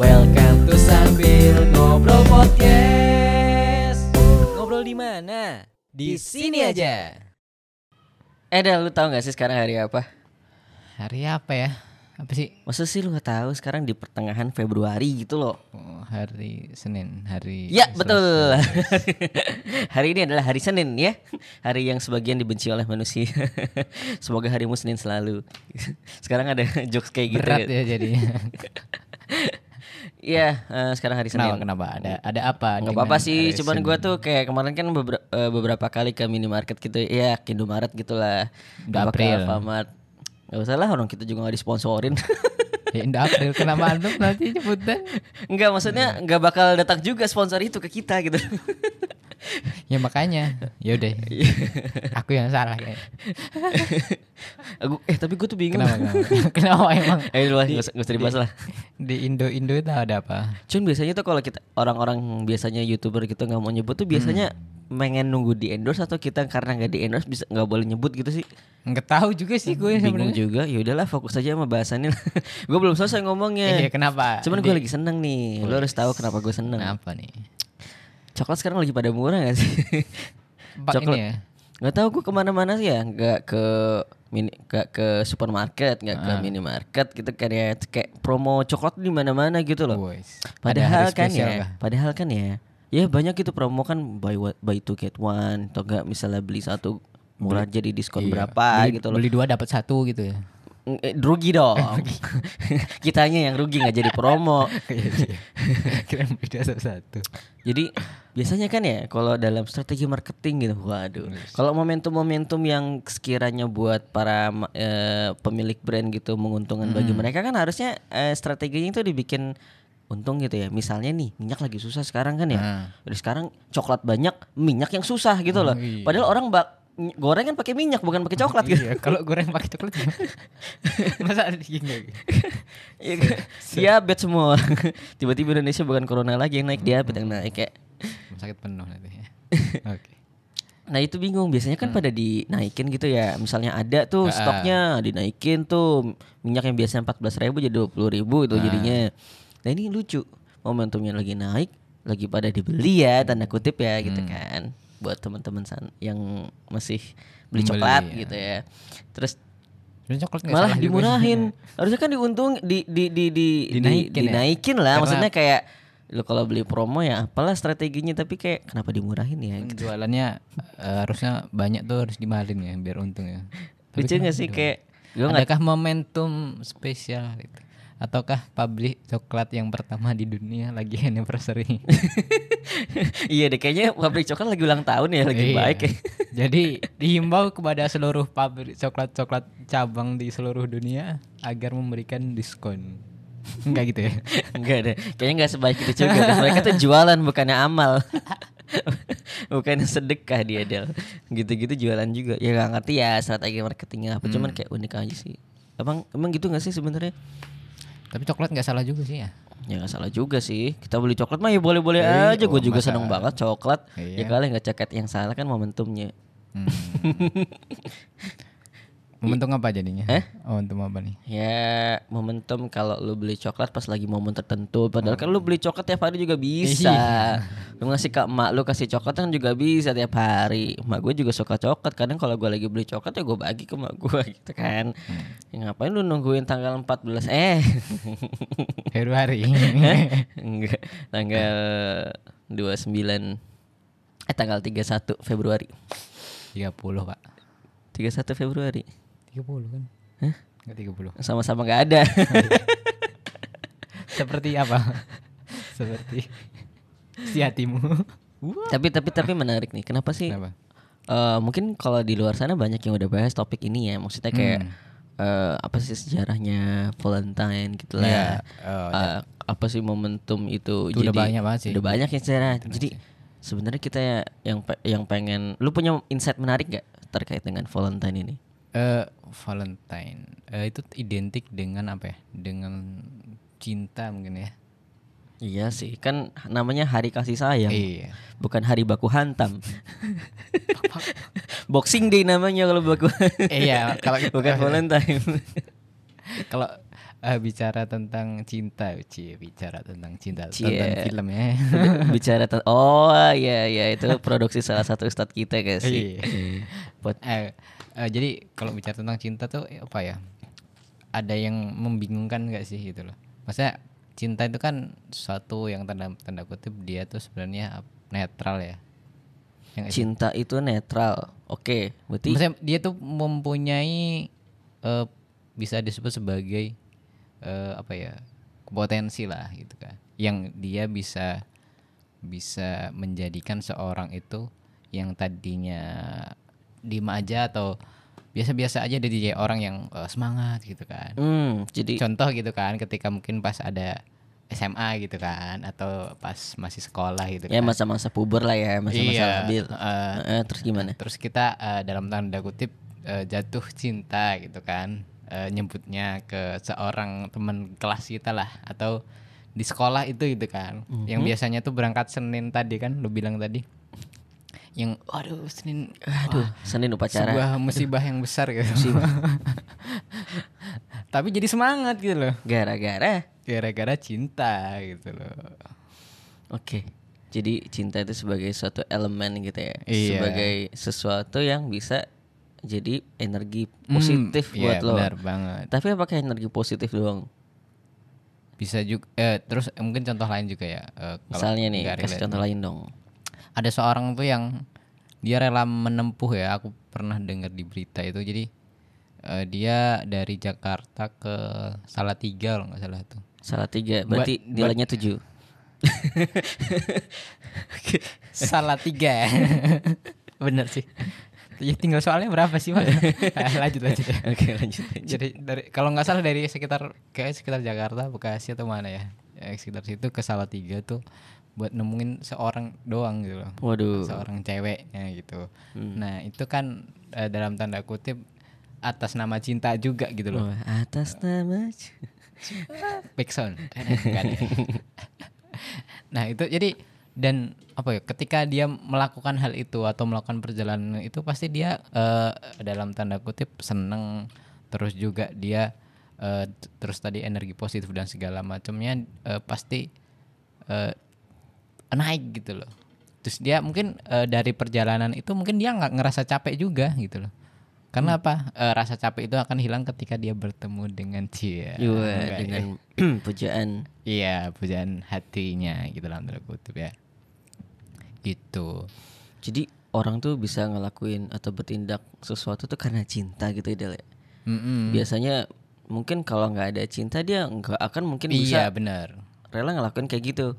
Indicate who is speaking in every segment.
Speaker 1: Welcome to Sambil Ngobrol Podcast. Ngobrol di mana? Di sini aja.
Speaker 2: Eh Del, lu tahu gak sih sekarang hari apa?
Speaker 3: Hari apa ya? Apa sih?
Speaker 2: Masa sih lu gak tahu sekarang di pertengahan Februari gitu loh
Speaker 3: Oh, hari Senin, hari
Speaker 2: Ya
Speaker 3: Selasa.
Speaker 2: betul Hari ini adalah hari Senin ya Hari yang sebagian dibenci oleh manusia Semoga harimu Senin selalu Sekarang ada jokes kayak gitu
Speaker 3: Berat ya jadinya.
Speaker 2: Iya eh, sekarang hari
Speaker 3: kenapa?
Speaker 2: Senin
Speaker 3: Kenapa? Ada ada apa?
Speaker 2: Gak apa-apa sih, cuman gua tuh kayak kemarin kan beber- eh, beberapa kali ke minimarket gitu Ya ke Indomaret gitu lah
Speaker 3: Udah
Speaker 2: Apa ke
Speaker 3: April.
Speaker 2: Alfamart Gak usah lah orang kita juga gak disponsorin
Speaker 3: Ya, Indah April kenapa antum nanti nyebutan?
Speaker 2: Enggak maksudnya nggak bakal datang juga sponsor itu ke kita gitu
Speaker 3: Ya makanya. Ya udah. Aku yang salah kayak.
Speaker 2: Aku, eh tapi gue tuh bingung.
Speaker 3: Kenapa? Kenapa, kenapa emang?
Speaker 2: Eh lu lah, nggak usah dibahas lah.
Speaker 3: Di Indo Indo itu ada apa?
Speaker 2: Cuman biasanya tuh kalau kita orang-orang biasanya youtuber gitu nggak mau nyebut tuh biasanya pengen nunggu di endorse atau kita karena nggak di endorse bisa nggak boleh nyebut gitu sih.
Speaker 3: Nggak tahu juga sih gue
Speaker 2: Bingung
Speaker 3: sebenarnya.
Speaker 2: juga. Ya udahlah fokus aja sama bahasannya. gue belum selesai ngomongnya.
Speaker 3: Iya, kenapa?
Speaker 2: Cuman gue lagi seneng nih. Lo harus tahu kenapa gue seneng.
Speaker 3: Kenapa nih?
Speaker 2: Coklat sekarang lagi pada murah gak sih?
Speaker 3: Pak
Speaker 2: Coklat.
Speaker 3: ini ya.
Speaker 2: Nggak tahu gue ke mana-mana sih ya. Nggak ke mini, nggak ke supermarket, nggak ke
Speaker 3: Ah.
Speaker 2: minimarket gitu kan ya. Kayak promo coklat di mana-mana gitu loh.
Speaker 3: Boys. Ada
Speaker 2: Padahal kan ya,
Speaker 3: kah?
Speaker 2: padahal kan ya, ya banyak itu promo kan buy one- buy two get one atau enggak misalnya beli satu murah jadi diskon
Speaker 3: Iya.
Speaker 2: berapa
Speaker 3: beli,
Speaker 2: gitu loh.
Speaker 3: Beli dua dapat satu gitu ya.
Speaker 2: Mm, eh, rugi dong. Kitanya yang rugi nggak jadi promo.
Speaker 3: Kira beda satu-satu.
Speaker 2: Jadi biasanya kan ya kalau dalam strategi marketing gitu, waduh. Kalau momentum-momentum yang sekiranya buat para eh, pemilik brand gitu menguntungkan bagi mereka kan harusnya eh, strateginya itu dibikin untung gitu ya. Misalnya nih minyak lagi susah sekarang kan ya.
Speaker 3: Nah.
Speaker 2: Jadi sekarang coklat banyak, minyak yang susah gitu loh.
Speaker 3: iya.
Speaker 2: Padahal orang bak goreng kan pakai minyak bukan pakai coklat gitu.
Speaker 3: Iya, kalau goreng pakai coklat? Masa ada gini?
Speaker 2: Iya kan? Semua. Tiba-tiba Indonesia bukan corona lagi yang naik diabetes yang naik kayak
Speaker 3: Sakit penuh nanti ya. Oke.
Speaker 2: Nah itu bingung biasanya kan pada dinaikin gitu ya Misalnya ada tuh
Speaker 3: Ah.
Speaker 2: stoknya dinaikin tuh Minyak yang biasanya 14 ribu jadi 20 ribu itu jadinya Nah ini lucu Momentumnya lagi naik Lagi pada dibeli ya tanda kutip ya gitu kan Buat teman-teman yang masih beli
Speaker 3: Membeli,
Speaker 2: coklat
Speaker 3: ya.
Speaker 2: gitu ya Terus
Speaker 3: coklat
Speaker 2: malah
Speaker 3: salah juga.
Speaker 2: dimurahin Harusnya kan diuntung di, di, di, di, di-
Speaker 3: Dinaikin ya?
Speaker 2: dinaikin lah
Speaker 3: Karena-
Speaker 2: Maksudnya kayak Lu kalau beli promo ya apalah strateginya Tapi kayak kenapa dimurahin ya gitu.
Speaker 3: Jualannya eh, harusnya banyak tuh harus dimahalin ya biar untung ya.
Speaker 2: Lucu gak sih kayak Gue
Speaker 3: Adakah momentum spesial itu? Ataukah pabrik coklat yang pertama di dunia lagi anniversary?
Speaker 2: iya deh kayaknya pabrik coklat lagi ulang tahun ya lagi
Speaker 3: Iya.
Speaker 2: baik ya.
Speaker 3: Jadi dihimbau kepada seluruh pabrik coklat-coklat cabang di seluruh dunia agar memberikan diskon. Enggak gitu ya?
Speaker 2: Enggak deh, kayaknya nggak sebaik itu juga. deh. Mereka tuh jualan bukannya amal. bukannya sedekah dia Del. Gitu-gitu jualan juga. Ya gak ngerti ya strategi marketingnya apa. Cuman kayak unik aja sih. Emang emang gitu gak sih sebenarnya?
Speaker 3: Tapi coklat nggak salah juga sih ya.
Speaker 2: Ya gak salah juga sih. Kita beli coklat mah ya boleh-boleh
Speaker 3: Iya,
Speaker 2: aja. Gue
Speaker 3: oh,
Speaker 2: juga
Speaker 3: masa-
Speaker 2: seneng banget coklat. Ya
Speaker 3: Iya.
Speaker 2: kali nggak coklat yang salah kan momentumnya.
Speaker 3: Hmm. Momentum apa jadinya?
Speaker 2: Eh?
Speaker 3: Momentum apa nih?
Speaker 2: Ya momentum kalau lu beli coklat pas lagi momen tertentu. Padahal kan lu beli coklat tiap hari juga bisa.
Speaker 3: Iya.
Speaker 2: Lu ngasih ke emak lu kasih coklat kan juga bisa tiap hari. Emak gue juga suka coklat. Kadang kalau gue lagi beli coklat ya gue bagi ke emak gue gitu kan. Ya, Ngapain lu nungguin tanggal 14 Eh.
Speaker 3: Februari.
Speaker 2: Enggak. Tanggal 29 Eh tanggal 31 Februari.
Speaker 3: 30 pak.
Speaker 2: 31 Februari
Speaker 3: 30 kan?
Speaker 2: Hah?
Speaker 3: Enggak 30
Speaker 2: Sama-sama gak ada.
Speaker 3: Seperti apa? Seperti si hatimu.
Speaker 2: Tapi tapi tapi menarik nih. Kenapa sih
Speaker 3: Kenapa?
Speaker 2: Eh, mungkin kalau di luar sana banyak yang udah bahas topik ini ya. Maksudnya kayak eh, apa sih sejarahnya Valentine gitu lah.
Speaker 3: Iya, oh,
Speaker 2: Eh, apa sih momentum itu,
Speaker 3: Itu udah banyak banget sih.
Speaker 2: udah banyak ya sejarah. Jadi sebenarnya kita ya yang yang pengen lu punya insight menarik gak terkait dengan Valentine ini
Speaker 3: Eh, Valentine Eh, itu identik dengan apa ya? Dengan cinta mungkin ya.
Speaker 2: iya sih kan namanya hari kasih sayang
Speaker 3: Iya.
Speaker 2: bukan hari baku hantam Boxing Day namanya kalau baku
Speaker 3: iya, kalau
Speaker 2: bukan Valentine
Speaker 3: kalau eh, bicara tentang cinta, cie bicara tentang cinta,
Speaker 2: Cie.
Speaker 3: tonton film ya.
Speaker 2: bicara ten- oh iya iya itu produksi salah satu ustadz kita guys sih
Speaker 3: Iya.
Speaker 2: buat
Speaker 3: Eh, eh, jadi kalau bicara tentang cinta tuh eh, apa ya? Ada yang membingungkan gak sih gitu loh. Maksudnya cinta itu kan suatu yang tanda tanda kutip dia tuh sebenarnya netral ya. Ya nggak sih?
Speaker 2: cinta itu netral oke berarti
Speaker 3: Maksudnya dia tuh mempunyai eh, bisa disebut sebagai eh, apa ya potensi lah gitu kan yang dia bisa bisa menjadikan seorang itu yang tadinya diem aja atau biasa-biasa aja jadi dia orang yang eh, semangat gitu kan.
Speaker 2: Hmm, jadi
Speaker 3: contoh gitu kan ketika mungkin pas ada SMA gitu kan atau pas masih sekolah gitu
Speaker 2: ya
Speaker 3: kan.
Speaker 2: masa-masa puber lah ya masa-masa
Speaker 3: Iya,
Speaker 2: labil
Speaker 3: eh,
Speaker 2: Eh, terus gimana?
Speaker 3: Terus kita eh, dalam tanda kutip eh, jatuh cinta gitu kan, Eh, nyebutnya ke seorang teman kelas kita lah atau di sekolah itu gitu kan, yang biasanya tuh berangkat Senin tadi kan, lu bilang tadi, yang aduh Senin,
Speaker 2: aduh Senin upacara
Speaker 3: sebuah musibah yang besar gitu. Tapi jadi semangat gitu loh,
Speaker 2: gara-gara
Speaker 3: gara-gara cinta gitu loh.
Speaker 2: oke jadi cinta itu sebagai suatu elemen gitu ya
Speaker 3: Iya.
Speaker 2: sebagai sesuatu yang bisa jadi energi
Speaker 3: Hmm,
Speaker 2: positif
Speaker 3: iya,
Speaker 2: buat lo
Speaker 3: Benar banget.
Speaker 2: tapi apakah energi positif doang
Speaker 3: Bisa juga, eh, terus eh, mungkin contoh lain juga ya. eh,
Speaker 2: misalnya nih kasih contoh lain dong
Speaker 3: ada seorang tuh yang dia rela menempuh ya aku pernah dengar di berita itu. Jadi eh, dia dari Jakarta ke Salatiga kalau nggak salah tuh.
Speaker 2: Salah tiga
Speaker 3: Buat-
Speaker 2: berarti nilainya tujuh.
Speaker 3: Salatiga. Bener sih. Ya tinggal soalnya berapa sih pak lanjut lanjut. Ya.
Speaker 2: oke lanjut lanjut.
Speaker 3: jadi dari kalau nggak salah dari sekitar kayak sekitar Jakarta Bekasi atau mana ya, ya sekitar situ ke Salatiga tuh buat nemuin seorang doang gitu loh
Speaker 2: waduh
Speaker 3: seorang ceweknya gitu.
Speaker 2: Hmm.
Speaker 3: Nah itu kan eh, dalam tanda kutip atas nama cinta juga gitu loh.
Speaker 2: Wah, atas nama
Speaker 3: ada. nah itu jadi dan apa ya ketika dia melakukan hal itu atau melakukan perjalanan itu pasti dia eh, dalam tanda kutip seneng terus juga dia t- terus tadi energi positif dan segala macamnya eh, pasti naik gitu loh. Terus dia mungkin eh, dari perjalanan itu mungkin dia nggak ngerasa capek juga gitu loh. Karena apa? Eh, rasa capek itu akan hilang ketika dia bertemu dengan dia.
Speaker 2: Iya, dengan pujaan.
Speaker 3: Iya pujaan hatinya gitu dalam tanda kutip ya. Gitu.
Speaker 2: Jadi orang tuh bisa ngelakuin atau bertindak sesuatu tuh karena cinta gitu ya ya.
Speaker 3: Mm-mm.
Speaker 2: biasanya mungkin kalau nggak ada cinta dia nggak akan mungkin
Speaker 3: iya
Speaker 2: bisa
Speaker 3: benar.
Speaker 2: rela ngelakuin kayak gitu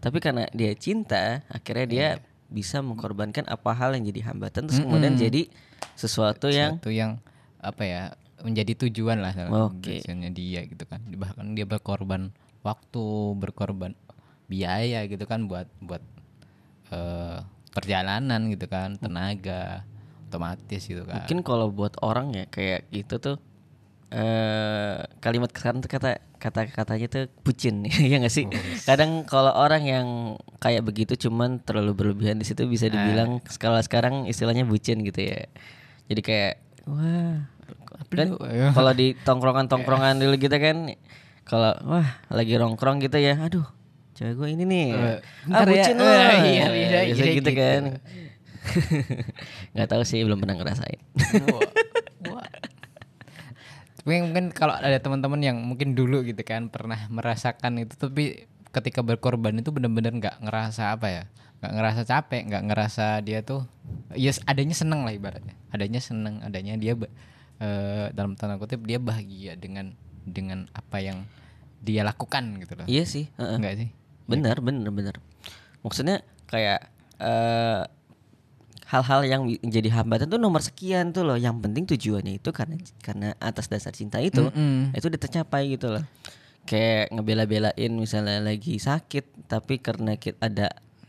Speaker 2: tapi karena dia cinta akhirnya dia
Speaker 3: Iya.
Speaker 2: bisa mengkorbankan apa hal yang jadi hambatan terus kemudian jadi sesuatu yang
Speaker 3: Satu yang apa ya menjadi tujuan lah tujuannya dia gitu kan. Bahkan dia berkorban waktu berkorban biaya gitu kan buat buat eh, perjalanan gitu kan tenaga otomatis gitu kan.
Speaker 2: Mungkin kalau buat orang ya kayak gitu tuh eh kalimat sekarang tuh kata kata katanya tuh bucin ya nggak sih? Kadang kalau orang yang kayak begitu cuman terlalu berlebihan di situ bisa dibilang skala sekarang istilahnya bucin gitu ya. Jadi kayak wah kan kalau di tongkrongan tongkrongan dulu gitu kan kalau wah lagi rongkrong gitu ya aduh cewek gue ini nih.
Speaker 3: Eh,
Speaker 2: ah
Speaker 3: ya.
Speaker 2: bucin
Speaker 3: Eh,
Speaker 2: loh
Speaker 3: iya, bisa-
Speaker 2: Biasa
Speaker 3: bisa
Speaker 2: gitu
Speaker 3: gitu.
Speaker 2: kan. nggak tahu sih belum pernah ngerasain.
Speaker 3: Mungkin, mungkin kalau ada teman-teman yang mungkin dulu gitu kan pernah merasakan itu tapi ketika berkorban itu benar-benar nggak ngerasa apa ya nggak ngerasa capek nggak ngerasa dia tuh yes adanya seneng lah ibaratnya. Adanya seneng adanya dia eh, dalam tanda kutip dia bahagia dengan dengan apa yang dia lakukan gitu loh.
Speaker 2: Iya sih heeh.
Speaker 3: enggak sih?
Speaker 2: Bener bener bener. Maksudnya kayak eh hal-hal yang jadi hambatan tuh nomor sekian tuh loh. Yang penting tujuannya itu karena karena atas dasar cinta itu
Speaker 3: Mm-mm.
Speaker 2: itu udah tercapai gitu loh. Kayak ngebela-belain misalnya lagi sakit tapi karena kita ada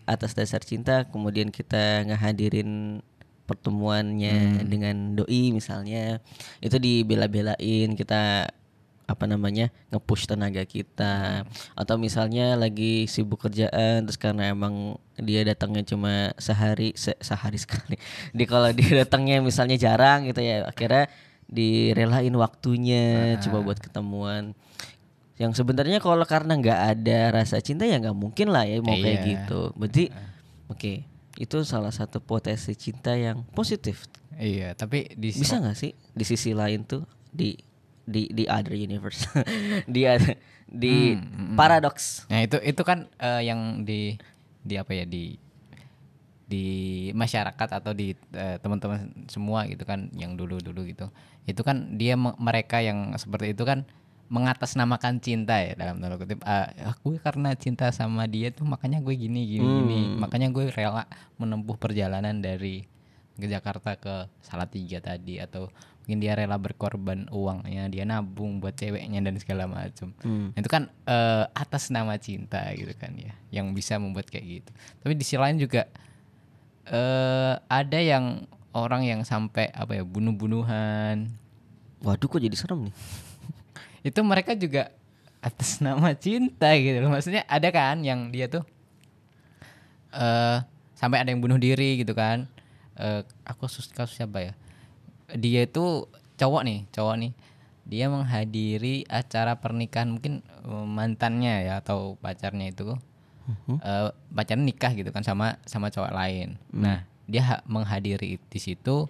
Speaker 2: atas dasar cinta kemudian kita ngehadirin pertemuannya dengan doi misalnya itu dibela-belain kita apa namanya ngepush tenaga kita. Atau misalnya lagi sibuk kerjaan terus karena emang dia datangnya cuma sehari se- sehari sekali. Di kalau dia datangnya misalnya jarang gitu ya akhirnya direlain waktunya coba buat ketemuan. Yang sebenarnya kalau karena nggak ada rasa cinta ya nggak mungkin lah ya mau kayak
Speaker 3: Iya.
Speaker 2: gitu. Berarti oke itu salah satu potensi cinta yang positif.
Speaker 3: Iya, tapi di
Speaker 2: bisa nggak sih di sisi lain tuh di di di other universe. Di di paradox.
Speaker 3: Nah itu itu kan eh, yang di di apa ya di di masyarakat atau di eh, teman-teman semua gitu kan yang dulu dulu gitu. Itu kan dia me- mereka yang seperti itu kan mengatasnamakan cinta ya dalam tanda kutip. Ah gue karena cinta sama dia tuh makanya gue gini gini gini. Makanya gue rela menempuh perjalanan dari ke Jakarta ke Salatiga tadi atau mungkin dia rela berkorban uangnya dia nabung buat ceweknya dan segala macam itu kan eh, atas nama cinta gitu kan ya yang bisa membuat kayak gitu. Tapi di sisi lain juga eh ada yang orang yang sampai apa ya bunuh-bunuhan.
Speaker 2: Waduh kok jadi serem nih?
Speaker 3: Itu mereka juga atas nama cinta gitu loh. Maksudnya ada kan yang dia tuh eh sampai ada yang bunuh diri gitu kan eh aku kasus kasus siapa ya? Dia itu cowok nih cowok nih. Dia menghadiri acara pernikahan mungkin eh, mantannya ya atau pacarnya itu. Eh pacarnya nikah gitu kan sama sama cowok lain. Nah dia ha- menghadiri di situ.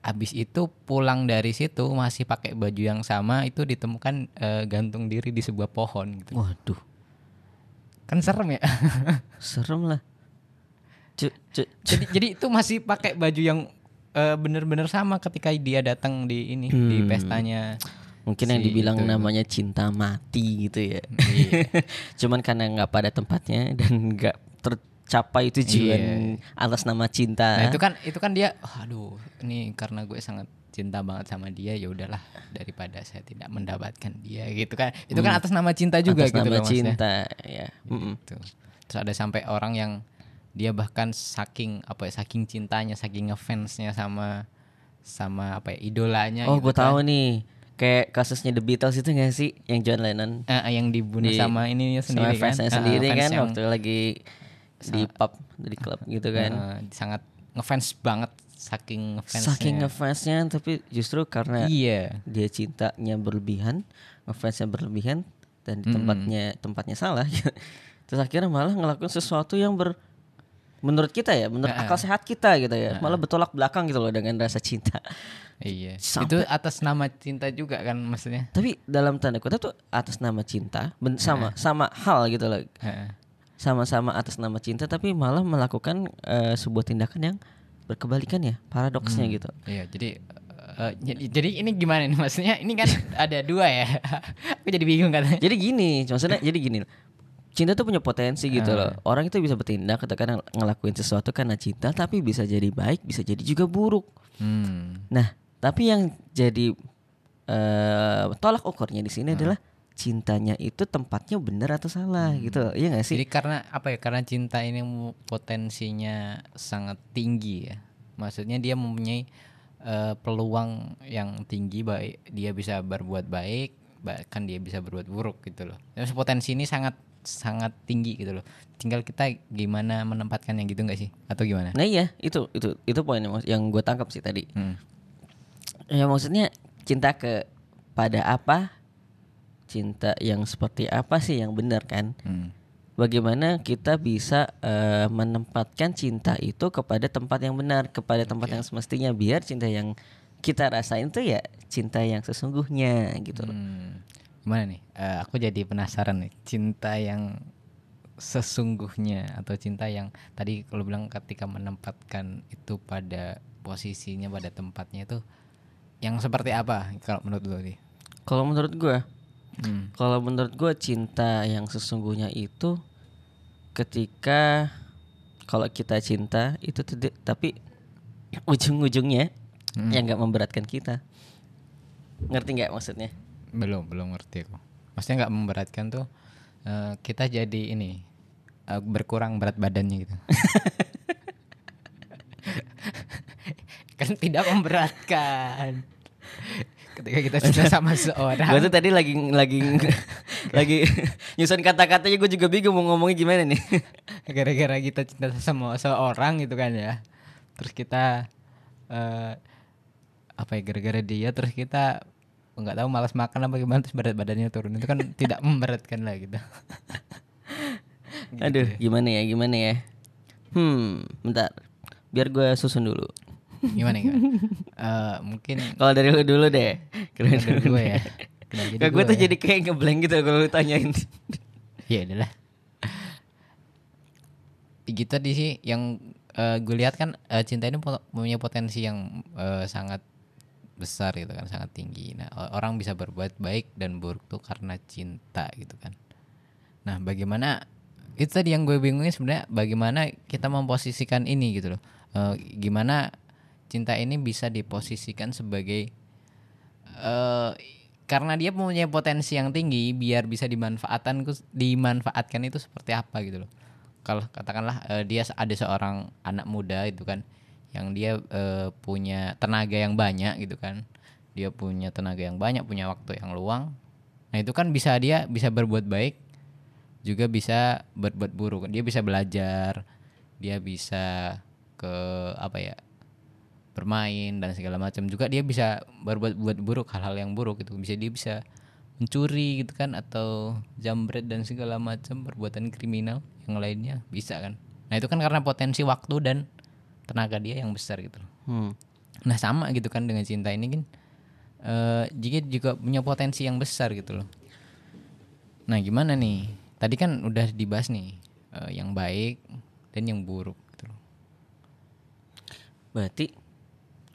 Speaker 3: Abis itu pulang dari situ masih pakai baju yang sama itu ditemukan eh, gantung diri di sebuah pohon gitu.
Speaker 2: waduh.
Speaker 3: Kan serem ya.
Speaker 2: serem lah
Speaker 3: jadi jadi itu masih pakai baju yang eh, bener-bener sama ketika dia datang di ini di pestanya.
Speaker 2: mungkin yang
Speaker 3: Si
Speaker 2: dibilang
Speaker 3: itu.
Speaker 2: namanya cinta mati gitu ya
Speaker 3: Iya.
Speaker 2: cuman karena nggak pada tempatnya dan nggak tercapai tujuan atas nama cinta
Speaker 3: Nah, itu kan itu kan dia aduh, ini karena gue sangat cinta banget sama dia ya udahlah daripada saya tidak mendapatkan dia gitu kan. Itu kan atas nama cinta juga
Speaker 2: atas
Speaker 3: gitu
Speaker 2: nama
Speaker 3: loh maksudnya.
Speaker 2: cinta ya.
Speaker 3: Gitu. Terus ada sampai orang yang dia bahkan saking apa ya saking cintanya saking ngefansnya sama sama apa ya idolanya
Speaker 2: oh
Speaker 3: gitu
Speaker 2: gue tahu nih. Kayak kasusnya The Beatles itu gak sih? Yang John Lennon.
Speaker 3: Eh, eh, yang dibunuh
Speaker 2: Di-
Speaker 3: sama ini
Speaker 2: sama
Speaker 3: sendiri kan?
Speaker 2: fansnya
Speaker 3: Eh,
Speaker 2: sendiri
Speaker 3: fans
Speaker 2: kan waktu lagi di pub di klub gitu kan.
Speaker 3: eh, sangat ngefans banget saking ngefansnya.
Speaker 2: Saking ngefansnya tapi justru karena
Speaker 3: iya.
Speaker 2: dia cintanya berlebihan ngefansnya berlebihan dan di tempatnya tempatnya salah. Terus akhirnya malah ngelakuin sesuatu yang ber menurut kita ya menurut akal sehat kita gitu ya. Malah bertolak belakang gitu loh dengan rasa cinta.
Speaker 3: Iya.
Speaker 2: Sampai-
Speaker 3: itu atas nama cinta juga kan maksudnya?
Speaker 2: Tapi dalam tanda kutip tuh atas nama cinta ben- sama sama hal gitu loh. Sama-sama atas nama cinta tapi malah melakukan eh, sebuah tindakan yang berkebalikan ya paradoksnya gitu.
Speaker 3: Iya, jadi eh, jadi, jadi ini gimana nih? Maksudnya? Ini kan ada dua ya. Aku jadi bingung katanya.
Speaker 2: Jadi gini, maksudnya jadi gini. Cinta tuh punya potensi gitu loh. Orang itu bisa bertindak ketika ngelakuin sesuatu karena cinta tapi bisa jadi baik, bisa jadi juga buruk.
Speaker 3: Hmm.
Speaker 2: Nah, tapi yang jadi eh tolak ukurnya di sini adalah cintanya itu tempatnya benar atau salah gitu. Iya gak sih?
Speaker 3: Jadi karena apa ya? Karena cinta ini potensinya sangat tinggi ya. Maksudnya dia mempunyai eh, peluang yang tinggi baik dia bisa berbuat baik bahkan dia bisa berbuat buruk gitu loh. Potensi ini sangat sangat tinggi gitu loh. Tinggal kita gimana menempatkan yang gitu nggak sih? Atau gimana?
Speaker 2: Nah iya, itu itu itu poin yang, yang gue tangkap sih tadi.
Speaker 3: Hmm.
Speaker 2: Ya maksudnya cinta ke pada apa? Cinta yang seperti apa sih yang benar kan?
Speaker 3: Hmm.
Speaker 2: Bagaimana kita bisa eh, menempatkan cinta itu kepada tempat yang benar, kepada tempat yang semestinya biar cinta yang kita rasain tuh ya cinta yang sesungguhnya gitu. loh.
Speaker 3: Hmm. Gimana nih? Eh, aku jadi penasaran nih. Cinta yang sesungguhnya atau cinta yang tadi kalau bilang ketika menempatkan itu pada posisinya pada tempatnya itu yang seperti apa kalau menurut lo nih?
Speaker 2: Kalau menurut gua,
Speaker 3: Hmm.
Speaker 2: kalau menurut gua cinta yang sesungguhnya itu ketika kalau kita cinta itu tidak tapi ujung-ujungnya
Speaker 3: Hmm.
Speaker 2: yang nggak memberatkan kita. Ngerti nggak maksudnya?
Speaker 3: Belum, belum ngerti aku. Maksudnya nggak memberatkan tuh eh, kita jadi ini eh, berkurang berat badannya gitu. kan tidak memberatkan. Ketika kita cinta sama seorang.
Speaker 2: Gue tuh tadi lagi lagi lagi nyusun kata-katanya gue juga bingung mau ngomongnya gimana nih.
Speaker 3: gara-gara kita cinta sama seorang gitu kan ya terus kita eh, apa ya gara-gara dia terus kita nggak tahu malas makan apa gimana terus berat badannya turun itu kan tidak memberatkan lah gitu.
Speaker 2: Aduh, gimana ya, gimana ya? Hmm, bentar. Biar gue susun dulu.
Speaker 3: Gimana gimana? Eh, mungkin
Speaker 2: Kalau dari lu dulu deh. Keren
Speaker 3: dari gue ya.
Speaker 2: Kayak gue tuh
Speaker 3: ya?
Speaker 2: jadi kayak ngeblank gitu kalau lu tanyain.
Speaker 3: Ya udahlah. Gitu tadi sih yang gue lihat kan eh, cinta ini punya potensi yang eh, sangat besar gitu kan, sangat tinggi. Nah, orang bisa berbuat baik dan buruk tuh karena cinta gitu kan. Nah, bagaimana itu tadi yang gue bingungin sebenarnya bagaimana kita memposisikan ini gitu loh. Eh, gimana cinta ini bisa diposisikan sebagai eh karena dia punya potensi yang tinggi biar bisa dimanfaatkan dimanfaatkan itu seperti apa gitu loh kalau katakanlah eh, dia ada seorang anak muda itu kan yang dia eh, punya tenaga yang banyak gitu kan. Dia punya tenaga yang banyak punya waktu yang luang. Nah itu kan bisa dia bisa berbuat baik juga bisa berbuat buruk. Dia bisa belajar dia bisa ke apa ya bermain dan segala macam. Juga dia bisa berbuat buat buruk hal-hal yang buruk gitu. Bisa dia bisa mencuri gitu kan atau jambret dan segala macam perbuatan kriminal yang lainnya bisa kan. Nah itu kan karena potensi waktu dan tenaga dia yang besar gitu loh.
Speaker 2: Hmm.
Speaker 3: nah sama gitu kan dengan cinta ini kan eh jika juga punya potensi yang besar gitu loh nah gimana nih tadi kan udah dibahas nih eh, yang baik dan yang buruk gitu loh
Speaker 2: Berarti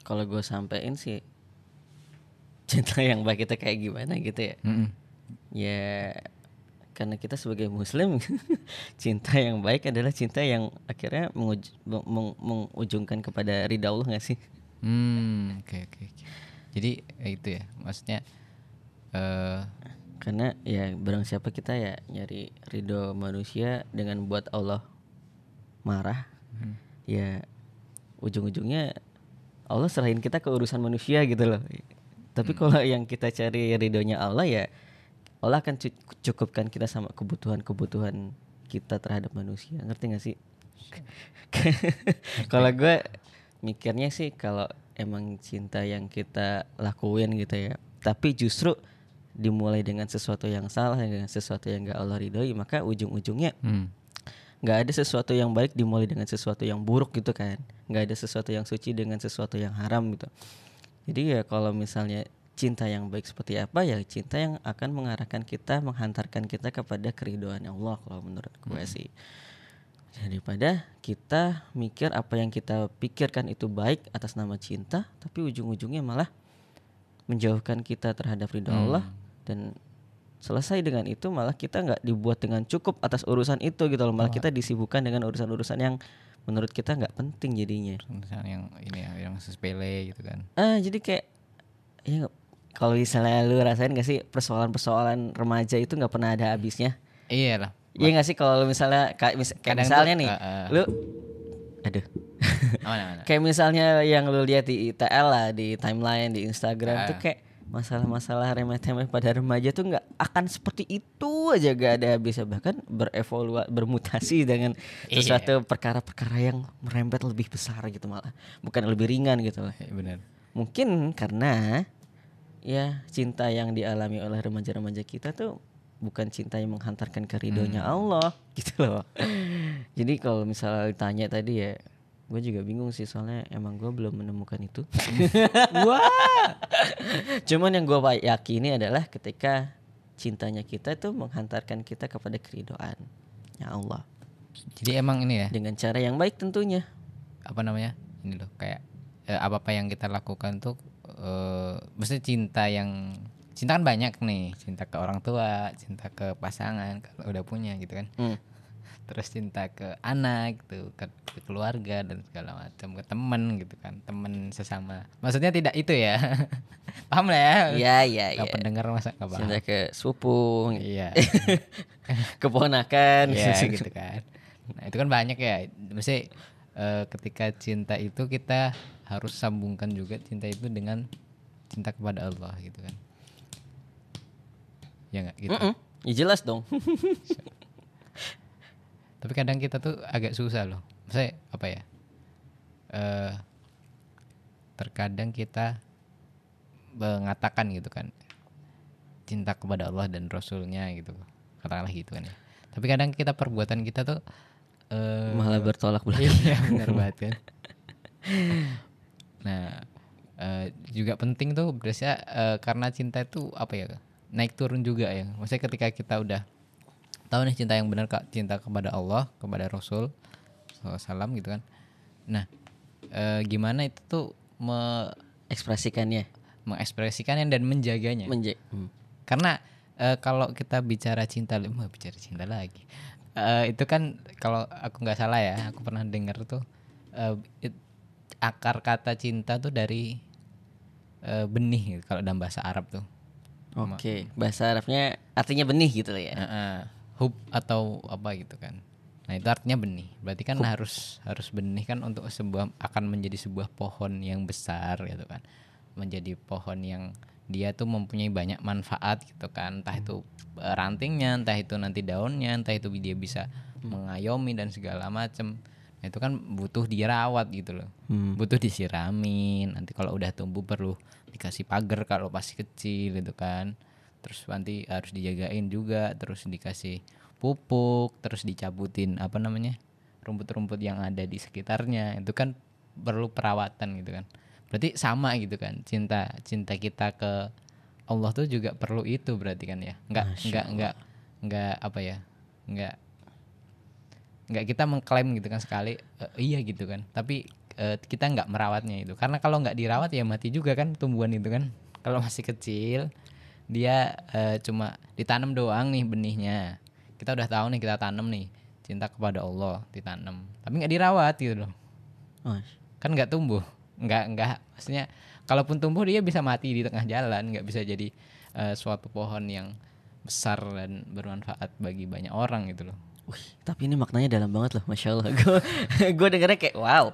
Speaker 2: kalau gue sampein sih cinta yang baik itu kayak gimana gitu ya?
Speaker 3: Mm-mm.
Speaker 2: Ya karena kita sebagai muslim cinta yang baik adalah cinta yang akhirnya menguj- meng- meng- mengujungkan kepada ridha Allah gak sih?
Speaker 3: Hmm, oke oke. oke. Jadi ya itu ya, maksudnya eh
Speaker 2: Karena ya barang siapa kita ya nyari ridho manusia dengan buat Allah marah, ya ujung-ujungnya Allah serahin kita ke urusan manusia gitu loh. Tapi kalau yang kita cari ridhonya Allah ya Allah akan cu- cukupkan kita sama kebutuhan-kebutuhan kita terhadap manusia. Ngerti gak sih? kalau gue mikirnya sih kalau emang cinta yang kita lakuin gitu ya, tapi justru dimulai dengan sesuatu yang salah dengan sesuatu yang gak Allah ridhoi, maka ujung-ujungnya
Speaker 3: hmm.
Speaker 2: nggak ada sesuatu yang baik dimulai dengan sesuatu yang buruk gitu kan nggak ada sesuatu yang suci dengan sesuatu yang haram gitu jadi ya kalau misalnya cinta yang baik seperti apa ya? Cinta yang akan mengarahkan kita menghantarkan kita kepada keridoan Allah kalau menurut gue sih. Daripada kita mikir apa yang kita pikirkan itu baik atas nama cinta tapi ujung-ujungnya malah menjauhkan kita terhadap ridho Allah dan selesai dengan itu malah kita nggak dibuat dengan cukup atas urusan itu gitu loh. Malah kita disibukkan dengan urusan-urusan yang menurut kita nggak penting jadinya.
Speaker 3: Misalnya yang ini ya, yang sepele gitu kan.
Speaker 2: ah jadi kayak ya kalau misalnya lu rasain gak sih persoalan-persoalan remaja itu nggak pernah ada habisnya
Speaker 3: Iya lah.
Speaker 2: Iya gak sih kalau misalnya kayak, mis- kayak misalnya
Speaker 3: tuh,
Speaker 2: nih
Speaker 3: eh, eh.
Speaker 2: lu aduh
Speaker 3: Aman aman.
Speaker 2: kayak misalnya yang lu lihat di ITL lah di timeline di Instagram tuh
Speaker 3: Ah.
Speaker 2: kayak masalah-masalah remeh-temeh pada remaja tuh nggak akan seperti itu aja gak ada habisnya bahkan berevolusi bermutasi dengan
Speaker 3: Iya.
Speaker 2: sesuatu perkara-perkara yang merembet lebih besar gitu malah bukan lebih ringan gitu lah
Speaker 3: Iya, benar.
Speaker 2: mungkin karena ya cinta yang dialami oleh remaja-remaja kita tuh bukan cinta yang menghantarkan ke ridhonya Allah gitu loh. Jadi kalau misalnya ditanya tadi ya gue juga bingung sih soalnya emang gue belum menemukan itu. Wah! Cuman yang gue yakini adalah ketika cintanya kita itu menghantarkan kita kepada keridoan ya Allah.
Speaker 3: Jadi emang ini ya,
Speaker 2: dengan cara yang baik tentunya.
Speaker 3: Apa namanya? Ini loh kayak eh, apa-apa yang kita lakukan tuh eh mesti cinta yang cinta kan banyak nih, cinta ke orang tua, cinta ke pasangan kalau udah punya gitu kan.
Speaker 2: Hmm.
Speaker 3: Terus cinta ke anak gitu, ke, ke keluarga dan segala macam, ke temen gitu kan, temen sesama. Maksudnya tidak itu ya. Paham lah ya?
Speaker 2: Iya iya iya
Speaker 3: pendengar masa nggak paham?
Speaker 2: cinta ke sepupu
Speaker 3: Iya.
Speaker 2: keponakan
Speaker 3: ya gitu kan nah itu kan banyak ya mesti eh, ketika cinta itu kita harus sambungkan juga cinta itu dengan cinta kepada Allah gitu kan. Ya nggak gitu?
Speaker 2: Mm-mm. Ya jelas dong.
Speaker 3: tapi kadang kita tuh agak susah loh. Maksudnya apa ya? Eh terkadang kita mengatakan gitu kan cinta kepada Allah dan Rasulnya gitu. Katakanlah gitu kan ya. Tapi kadang kita perbuatan kita tuh eh
Speaker 2: Malah bertolak belakang.
Speaker 3: iya benar banget kan nah eh, juga penting tuh biasanya eh, karena cinta itu apa ya naik turun juga ya maksudnya ketika kita udah tahu nih cinta yang benar kak cinta kepada Allah kepada Rasul salam gitu kan nah eh, gimana itu tuh me-
Speaker 2: Ekspresikannya.
Speaker 3: mengekspresikannya dan menjaganya
Speaker 2: Menje hmm.
Speaker 3: karena eh, kalau kita bicara cinta, mau bicara cinta lagi. Eh, itu kan kalau aku nggak salah ya, aku pernah dengar tuh eh, it- akar kata cinta tuh dari eh, benih gitu, kalau dalam bahasa Arab tuh.
Speaker 2: Oke, bahasa Arabnya artinya benih gitu ya.
Speaker 3: Eh, eh, hub atau apa gitu kan. Nah itu artinya benih. Berarti kan harus harus benih kan untuk sebuah akan menjadi sebuah pohon yang besar gitu kan. Menjadi pohon yang dia tuh mempunyai banyak manfaat gitu kan. Entah itu rantingnya, entah itu nanti daunnya, entah itu dia bisa mengayomi dan segala macem. Itu kan butuh dirawat gitu loh. Butuh disiramin. Nanti kalau udah tumbuh perlu dikasih pagar kalau masih kecil gitu kan. Terus nanti harus dijagain juga. Terus dikasih pupuk. Terus dicabutin apa namanya rumput-rumput yang ada di sekitarnya. Itu kan perlu perawatan gitu kan. Berarti sama gitu kan. Cinta cinta kita ke Allah tuh juga perlu itu berarti kan ya. Nggak nggak nggak nggak apa ya nggak nggak kita mengklaim gitu kan sekali "Eh, iya gitu kan. Tapi eh, kita nggak merawatnya itu. Karena kalau nggak dirawat ya mati juga kan tumbuhan itu kan. Kalau masih kecil dia eh, cuma ditanam doang nih benihnya. Kita udah tahu nih kita tanam nih cinta kepada Allah ditanam. Tapi nggak dirawat gitu loh.
Speaker 2: Oh,
Speaker 3: kan nggak tumbuh. Nggak nggak maksudnya kalaupun tumbuh dia bisa mati di tengah jalan nggak bisa jadi eh, suatu pohon yang besar dan bermanfaat bagi banyak orang gitu loh
Speaker 2: Wih, tapi ini maknanya dalam banget loh, masya Allah. Gue gue dengernya kayak wow.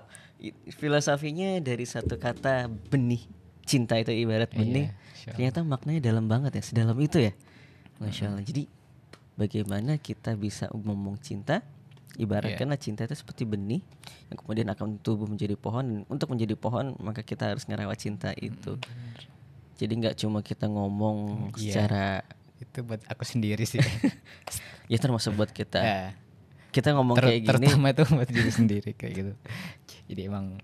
Speaker 2: Filosofinya dari satu kata benih cinta itu ibarat
Speaker 3: Iya,
Speaker 2: benih.
Speaker 3: Masya
Speaker 2: Ternyata maknanya dalam banget ya, sedalam itu ya, masya Allah. Jadi bagaimana kita bisa ngomong cinta? Ibaratkanlah cinta itu seperti benih yang kemudian akan tumbuh menjadi pohon. Dan untuk menjadi pohon maka kita harus ngerawat cinta itu. Jadi nggak cuma kita ngomong
Speaker 3: Iya.
Speaker 2: secara
Speaker 3: itu buat aku sendiri sih
Speaker 2: ya termasuk buat kita.
Speaker 3: Ya.
Speaker 2: Kita ngomong
Speaker 3: Ter-
Speaker 2: kayak gini
Speaker 3: terutama itu buat diri sendiri kayak gitu jadi emang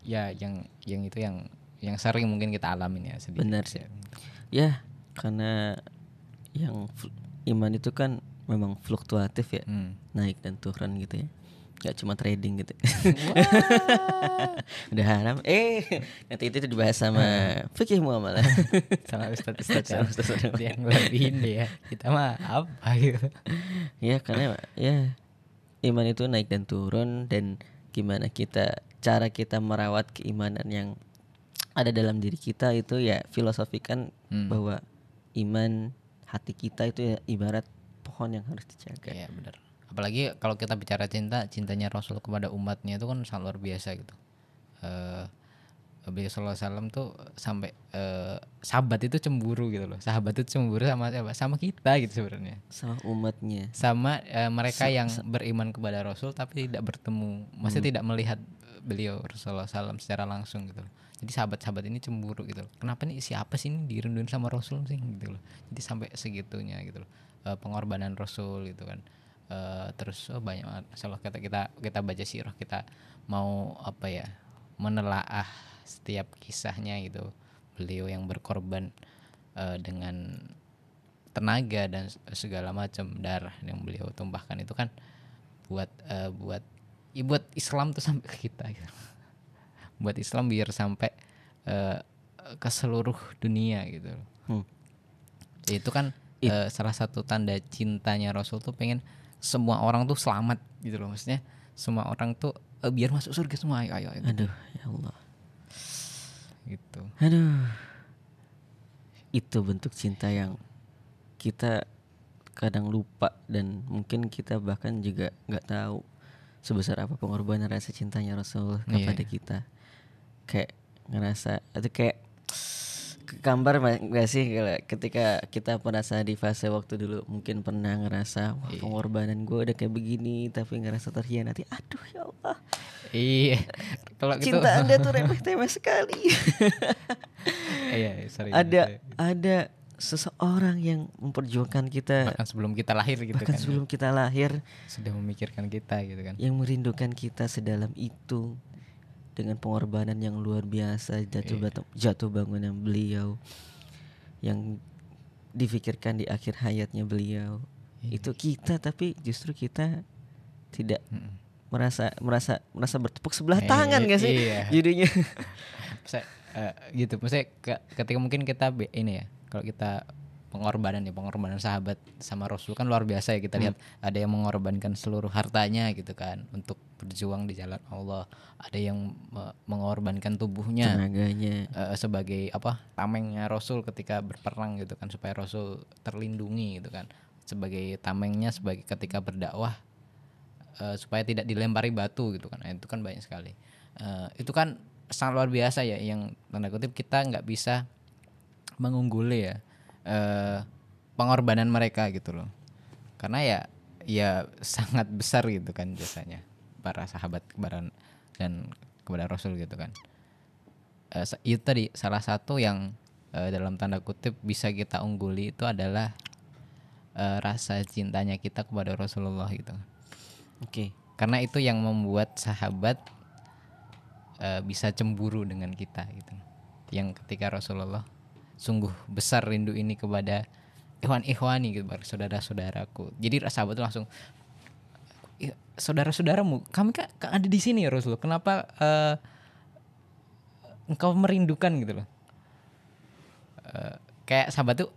Speaker 3: ya yang yang itu yang yang sering mungkin kita alamin ya sendiri
Speaker 2: Benar sih. Ya, karena yang iman itu kan memang fluktuatif ya,
Speaker 3: Hmm.
Speaker 2: naik dan turun gitu ya. Gak cuma trading gitu. Udah haram. Eh, nanti itu dibahas sama fikih muamalah.
Speaker 3: sama ustadz ustadz
Speaker 2: Sama ustadz-ustadz.
Speaker 3: yang lebih ini ya kita mah apa gitu
Speaker 2: ya, karena ya iman itu naik dan turun dan gimana kita cara kita merawat keimanan yang ada dalam diri kita itu ya filosofikan
Speaker 3: Hmm.
Speaker 2: bahwa iman hati kita itu ya ibarat pohon yang harus dijaga.
Speaker 3: Iya benar. Apalagi kalau kita bicara cinta, cintanya Rasul kepada umatnya itu kan sangat luar biasa gitu. Eh Beliau sallallahu alaihi wasallam tuh sampai eh, sahabat itu cemburu gitu loh. Sahabat itu cemburu sama siapa? Sama kita gitu sebenarnya.
Speaker 2: sama umatnya.
Speaker 3: Sama eh, mereka yang beriman kepada Rasul tapi tidak bertemu, maksudnya tidak melihat beliau Rasulullah SAW secara langsung gitu loh. Jadi sahabat-sahabat ini cemburu gitu loh. Kenapa nih siapa sih ini dirinduin sama Rasul sih gitu loh. Jadi sampai segitunya gitu loh. Eh, pengorbanan Rasul gitu kan. Eh, terus oh banyak masalah kita kita kita baca sirah kita mau apa ya menelaah setiap kisahnya gitu beliau yang berkorban eh, dengan tenaga dan segala macam darah yang beliau tumpahkan itu kan buat eh, buat ya buat Islam tuh sampai ke kita gitu. buat Islam biar sampai eh, ke seluruh dunia gitu.
Speaker 2: Hmm.
Speaker 3: itu kan eh, salah satu tanda cintanya Rasul tuh pengen semua orang tuh selamat gitu loh maksudnya semua orang tuh eh, biar masuk surga semua ayo ayo, ayo
Speaker 2: Aduh, ya Allah.
Speaker 3: gitu
Speaker 2: Aduh. Itu bentuk cinta yang kita kadang lupa dan mungkin kita bahkan juga nggak tahu sebesar apa pengorbanan rasa cintanya Rasul
Speaker 3: Iya.
Speaker 2: kepada kita. Kayak ngerasa itu kayak gambar nggak sih ketika kita merasa di fase waktu dulu mungkin pernah ngerasa wah pengorbanan gue udah kayak begini tapi ngerasa terhianati aduh ya Allah
Speaker 3: Iya. Kalau gitu
Speaker 2: cinta anda tuh remeh temeh sekali
Speaker 3: Iya, sorry.
Speaker 2: ada ada seseorang yang memperjuangkan kita
Speaker 3: bahkan sebelum kita lahir gitu
Speaker 2: bahkan
Speaker 3: kan.
Speaker 2: sebelum kita lahir
Speaker 3: Sudah memikirkan kita gitu kan.
Speaker 2: yang merindukan kita sedalam itu dengan pengorbanan yang luar biasa jatuh batu, jatuh bangunan beliau yang difikirkan di akhir hayatnya beliau. Itu kita tapi justru kita tidak merasa merasa merasa bertepuk sebelah
Speaker 3: Eh,
Speaker 2: tangan gak sih?
Speaker 3: iya.
Speaker 2: jadinya.
Speaker 3: Maksudnya, eh, gitu. Maksudnya ke- ketika mungkin kita ini ya kalau kita pengorbanan ya pengorbanan sahabat sama Rasul kan luar biasa ya kita lihat ada yang mengorbankan seluruh hartanya gitu kan untuk berjuang di jalan Allah. Ada yang me- mengorbankan tubuhnya
Speaker 2: tenaganya.
Speaker 3: eh, sebagai apa tamengnya Rasul ketika berperang gitu kan supaya Rasul terlindungi gitu kan. Sebagai tamengnya sebagai ketika berdakwah eh, supaya tidak dilempari batu gitu kan. Nah, itu kan banyak sekali. Eh, itu kan sangat luar biasa ya yang tanda kutip kita nggak bisa mengungguli ya eh, pengorbanan mereka gitu loh. Karena ya ya sangat besar gitu kan jasanya para sahabat kepada dan kepada Rasul gitu kan. Sa- itu tadi salah satu yang eh, dalam tanda kutip bisa kita ungguli itu adalah eh, rasa cintanya kita kepada Rasulullah gitu.
Speaker 2: Oke.
Speaker 3: Karena itu yang membuat sahabat eh, bisa cemburu dengan kita gitu. Yang ketika Rasulullah sungguh besar rindu ini kepada ikhwan ikhwani gitu saudara-saudaraku. Jadi sahabat langsung "Ya, saudara-saudaramu kami kan ada di sini ya Rasulullah. Kenapa eh, engkau merindukan? Gitu loh. Eh, kayak sahabat tuh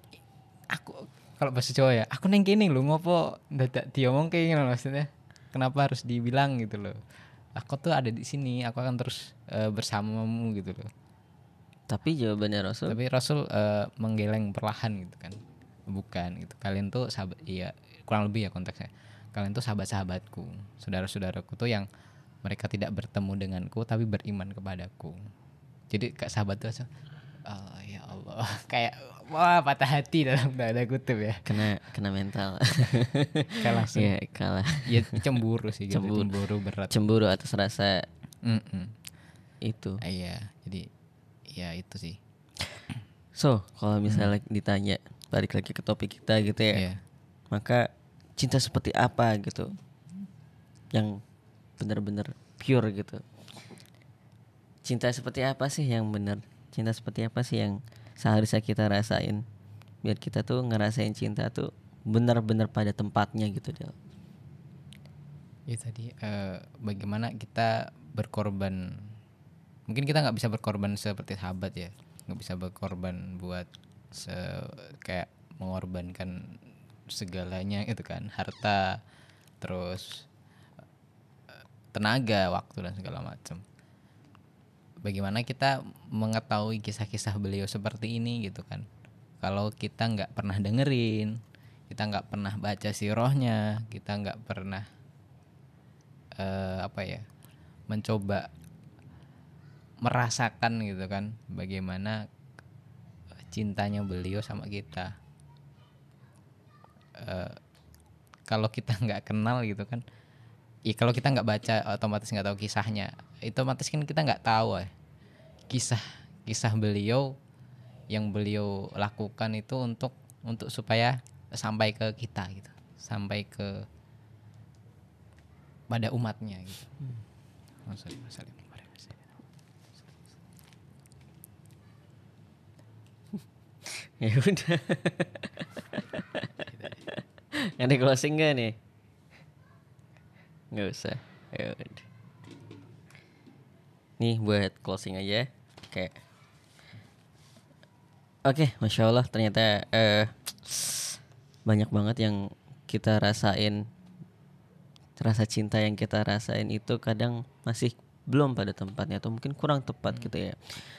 Speaker 3: aku kalau bahasa Jawa ya aku neng kene lho ngopo dadak diomong kayak gini maksudnya. Kenapa harus dibilang? Gitu loh. Aku tuh ada di sini aku akan terus eh, bersamamu gitu loh
Speaker 2: tapi jawabannya Rasul?
Speaker 3: Tapi Rasul eh, menggeleng perlahan gitu kan. Bukan gitu. Kalian tuh sahabat iya kurang lebih ya konteksnya. Kalian tuh sahabat-sahabatku saudara-saudaraku tuh yang mereka tidak bertemu denganku tapi beriman kepadaku. Jadi kayak sahabat tuh langsung, oh ya Allah. Kayak wah patah hati dalam tanda kutip ya.
Speaker 2: Kena kena mental.
Speaker 3: Kayak langsung
Speaker 2: ya kalah.
Speaker 3: Ya cemburu sih gitu.
Speaker 2: Cemburu.
Speaker 3: cemburu, berat.
Speaker 2: Cemburu atas rasa
Speaker 3: Mm-mm.
Speaker 2: itu.
Speaker 3: Iya jadi ya itu sih
Speaker 2: So, kalau misalnya ditanya balik lagi ke topik kita gitu ya,
Speaker 3: Iya.
Speaker 2: maka cinta seperti apa gitu, yang benar-benar pure gitu. Cinta seperti apa sih yang benar? Cinta seperti apa sih yang seharusnya kita rasain? Biar kita tuh ngerasain cinta tuh benar-benar pada tempatnya gitu Del.
Speaker 3: Ya tadi eh, bagaimana kita berkorban. Mungkin kita nggak bisa berkorban seperti sahabat ya, nggak bisa berkorban buat se kayak mengorbankan segalanya gitu kan, harta, terus eh, tenaga, waktu dan segala macam. Bagaimana kita mengetahui kisah-kisah beliau seperti ini gitu kan? Kalau kita nggak pernah dengerin, kita nggak pernah baca sirohnya, kita nggak pernah eh, apa ya mencoba merasakan gitu kan bagaimana cintanya beliau sama kita. Eh, kalau kita nggak kenal gitu kan ya kalau kita nggak baca otomatis nggak tahu kisahnya. Itu otomatis kan kita nggak tahu eh, kisah kisah beliau yang beliau lakukan itu untuk untuk supaya sampai ke kita gitu. Sampai ke pada umatnya gitu. Warahmatullahi wabarakatuh.
Speaker 2: Ya udah. Ada closing gak nih? Nggak usah. Ya. Nih buat closing aja. Kayak Oke, masya Allah ternyata eh, banyak banget yang kita rasain, rasa cinta yang kita rasain itu kadang masih belum pada tempatnya atau mungkin kurang tepat gitu ya.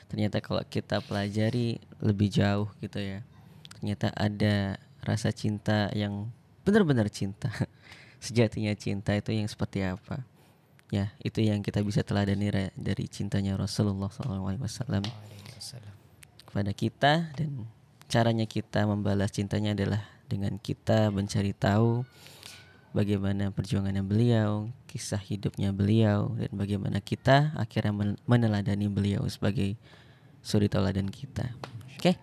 Speaker 2: Ternyata kalau kita pelajari lebih jauh gitu ya, ternyata ada rasa cinta yang benar-benar cinta, sejatinya cinta itu yang seperti apa. Ya, itu yang kita bisa teladani dari cintanya Rasulullah SAW. kepada kita dan caranya kita membalas cintanya adalah dengan kita mencari tahu bagaimana perjuangannya beliau, kisah hidupnya beliau dan bagaimana kita akhirnya men- meneladani beliau sebagai suri tauladan kita. Oke.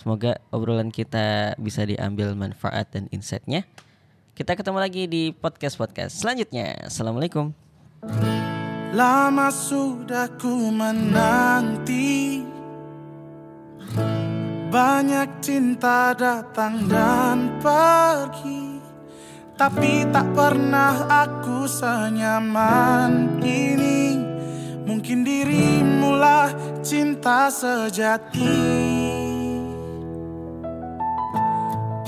Speaker 2: Semoga obrolan kita bisa diambil manfaat dan insightnya. Kita ketemu lagi di podcast-podcast selanjutnya. Assalamualaikum.
Speaker 4: Lama sudah ku menanti Banyak cinta datang dan pergi Tapi tak pernah aku senyaman ini. Mungkin dirimulah cinta sejati.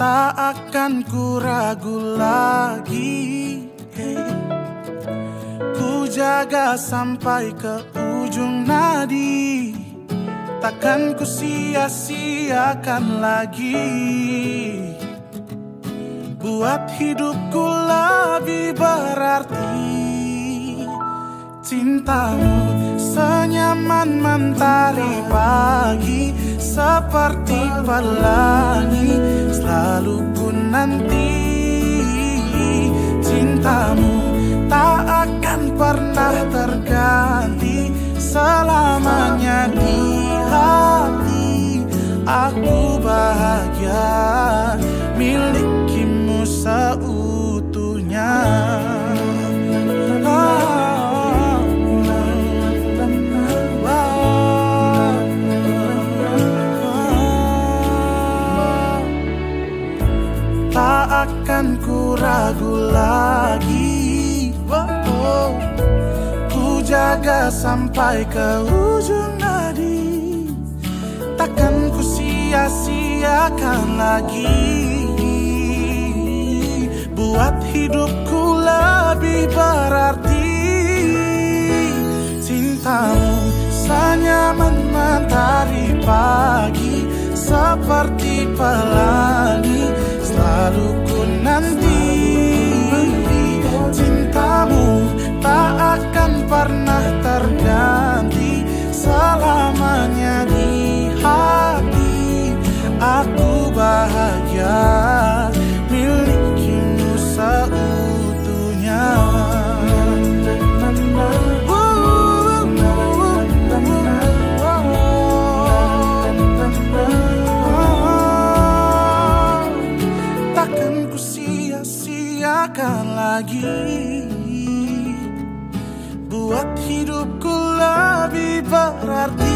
Speaker 4: Tak akan ku ragu lagi. Hey. Ku jaga sampai ke ujung nadi. Takkan ku sia-siakan lagi Buat hidupku lebih berarti Cintamu senyaman mentari pagi Seperti pelangi Selalu ku nanti. Cintamu tak akan pernah terganti Selamanya di hati. Aku bahagia Milikimu seutuhnya. Tak akan ku ragu lagi. Ku jaga sampai ke ujung nadi. Takkan ku sia-siakan lagi Buat hidupku lebih berarti Cintamu senyaman mentari pagi Seperti pelangi Selalu ku nanti. Cintamu tak akan pernah terganti Selamanya di hati. Aku bahagia lagi Buat hidupku lebih berarti